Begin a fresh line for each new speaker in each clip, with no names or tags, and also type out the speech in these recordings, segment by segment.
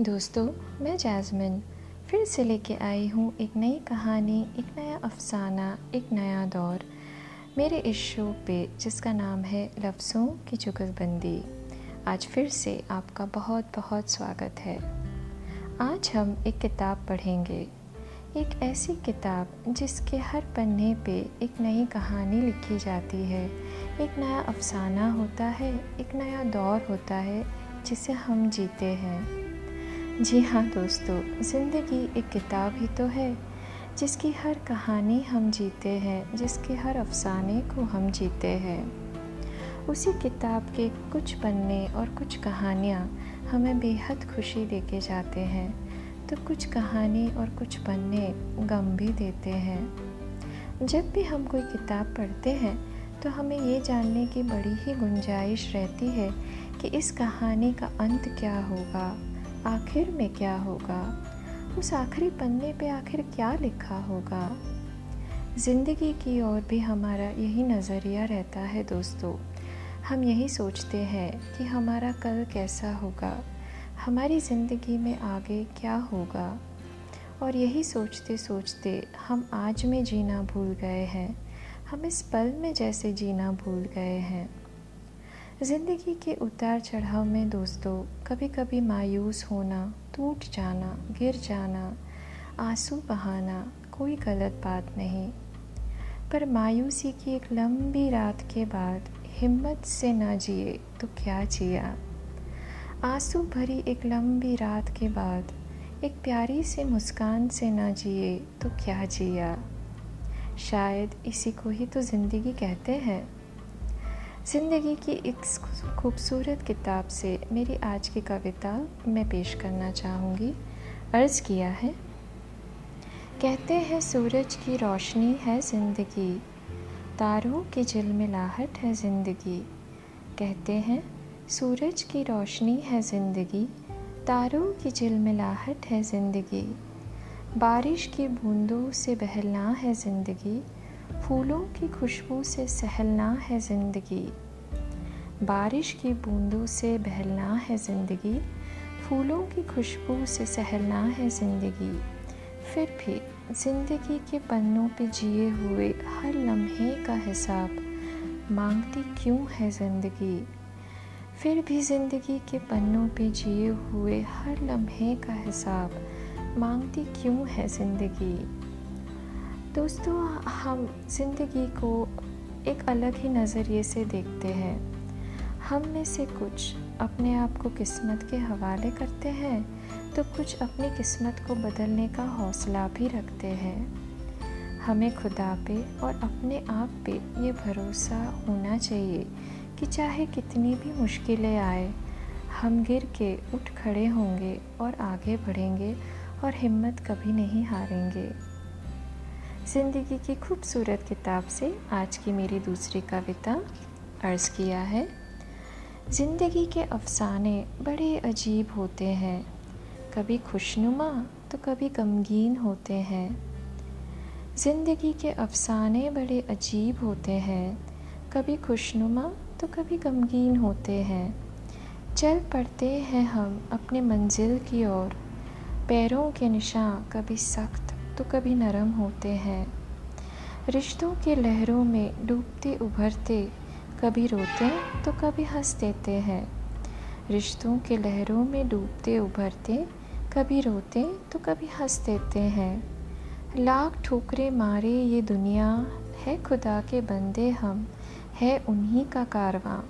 दोस्तों, मैं जैस्मिन फिर से लेके आई हूँ एक नई कहानी, एक नया अफसाना, एक नया दौर। मेरे इस शो पे, जिसका नाम है लफ्ज़ों की जुगलबंदी आज फिर से आपका बहुत बहुत स्वागत है। आज हम एक किताब पढ़ेंगे। एक ऐसी किताब जिसके हर पन्ने पे एक नई कहानी लिखी जाती है। एक नया अफसाना होता है, एक नया दौर होता है, जिसे हम जीते हैं। जी हाँ दोस्तों, ज़िंदगी एक किताब ही तो है, जिसकी हर कहानी हम जीते हैं, जिसके हर अफसाने को हम जीते हैं। उसी किताब के कुछ पन्ने और कुछ कहानियाँ हमें बेहद खुशी दे के जाते हैं तो कुछ कहानी और कुछ पन्ने गम भी देते हैं। जब भी हम कोई किताब पढ़ते हैं तो हमें ये जानने की बड़ी ही गुंजाइश रहती है कि इस कहानी का अंत क्या होगा। आखिर में क्या होगा? उस आखिरी पन्ने पे आखिर क्या लिखा होगा? ज़िंदगी की ओर भी हमारा यही नज़रिया रहता है दोस्तों। हम यही सोचते हैं कि हमारा कल कैसा होगा? हमारी ज़िंदगी में आगे क्या होगा? और यही सोचते सोचते हम आज में जीना भूल गए हैं। हम इस पल में जैसे जीना भूल गए हैं। ज़िंदगी के उतार चढ़ाव में दोस्तों कभी कभी मायूस होना, टूट जाना, गिर जाना, आँसू बहाना कोई गलत बात नहीं। पर मायूसी की एक लंबी रात के बाद हिम्मत से ना जिए तो क्या जिया? आँसू भरी एक लंबी रात के बाद एक प्यारी से मुस्कान से ना जिए तो क्या जिया? शायद इसी को ही तो ज़िंदगी कहते हैं। ज़िंदगी की एक खूबसूरत किताब से मेरी आज की कविता मैं पेश करना चाहूँगी। अर्ज़ किया है, कहते हैं, सूरज की रोशनी है ज़िंदगी, तारों की झिलमिलाहट है ज़िंदगी। कहते हैं, सूरज की रोशनी है ज़िंदगी, तारों की झिलमिलाहट है ज़िंदगी। बारिश की बूंदों से बहलना है ज़िंदगी फूलों की खुशबू से सहलना है ज़िंदगी। बारिश की बूंदों से बहलना है ज़िंदगी। फूलों की खुशबू से सहलना है ज़िंदगी। फिर भी ज़िंदगी के पन्नों पे जिए हुए हर लम्हे का हिसाब मांगती क्यों है ज़िंदगी? फिर भी ज़िंदगी के पन्नों पे जिए हुए हर लम्हे का हिसाब मांगती क्यों है ज़िंदगी? दोस्तों, हम ज़िंदगी को एक अलग ही नज़रिए से देखते हैं। हम में से कुछ अपने आप को किस्मत के हवाले करते हैं तो कुछ अपनी किस्मत को बदलने का हौसला भी रखते हैं। हमें खुदा पे और अपने आप पे ये भरोसा होना चाहिए कि चाहे कितनी भी मुश्किलें आए, हम गिर के उठ खड़े होंगे और आगे बढ़ेंगे और हिम्मत कभी नहीं हारेंगे। ज़िंदगी की खूबसूरत किताब से आज की मेरी दूसरी कविता अर्ज़ किया है। ज़िंदगी के अफसाने बड़े अजीब होते हैं। कभी खुशनुमा तो कभी गमगीन होते हैं। ज़िंदगी के अफसाने बड़े अजीब होते हैं। कभी खुशनुमा तो कभी गमगीन होते हैं। चल पड़ते हैं हम अपने मंजिल की ओर। पैरों के निशान कभी सख्त तो कभी नरम होते हैं। रिश्तों के लहरों में डूबते उभरते कभी रोते तो कभी हंस देते हैं। रिश्तों के लहरों में डूबते उभरते कभी रोते तो कभी हंस देते हैं। लाख ठोकरे मारे ये दुनिया, है खुदा के बंदे हम, है उन्हीं का कारवां।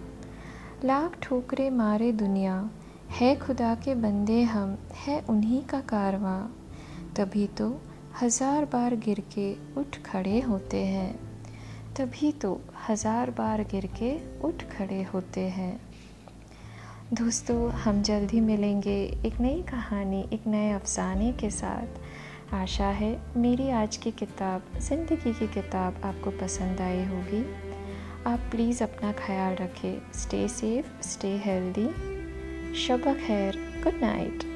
लाख ठोकरे मारे दुनिया, है खुदा के बंदे हम, है उन्हीं का कारवां। तभी तो हज़ार बार गिर के उठ खड़े होते हैं। तभी तो हज़ार बार गिर के उठ खड़े होते हैं। दोस्तों, हम जल्द ही मिलेंगे एक नई कहानी, एक नए अफसाने के साथ। आशा है मेरी आज की किताब, ज़िंदगी की किताब आपको पसंद आई होगी। आप प्लीज़ अपना ख्याल रखें। स्टे सेफ़ स्टे हेल्दी शब खैर गुड नाइट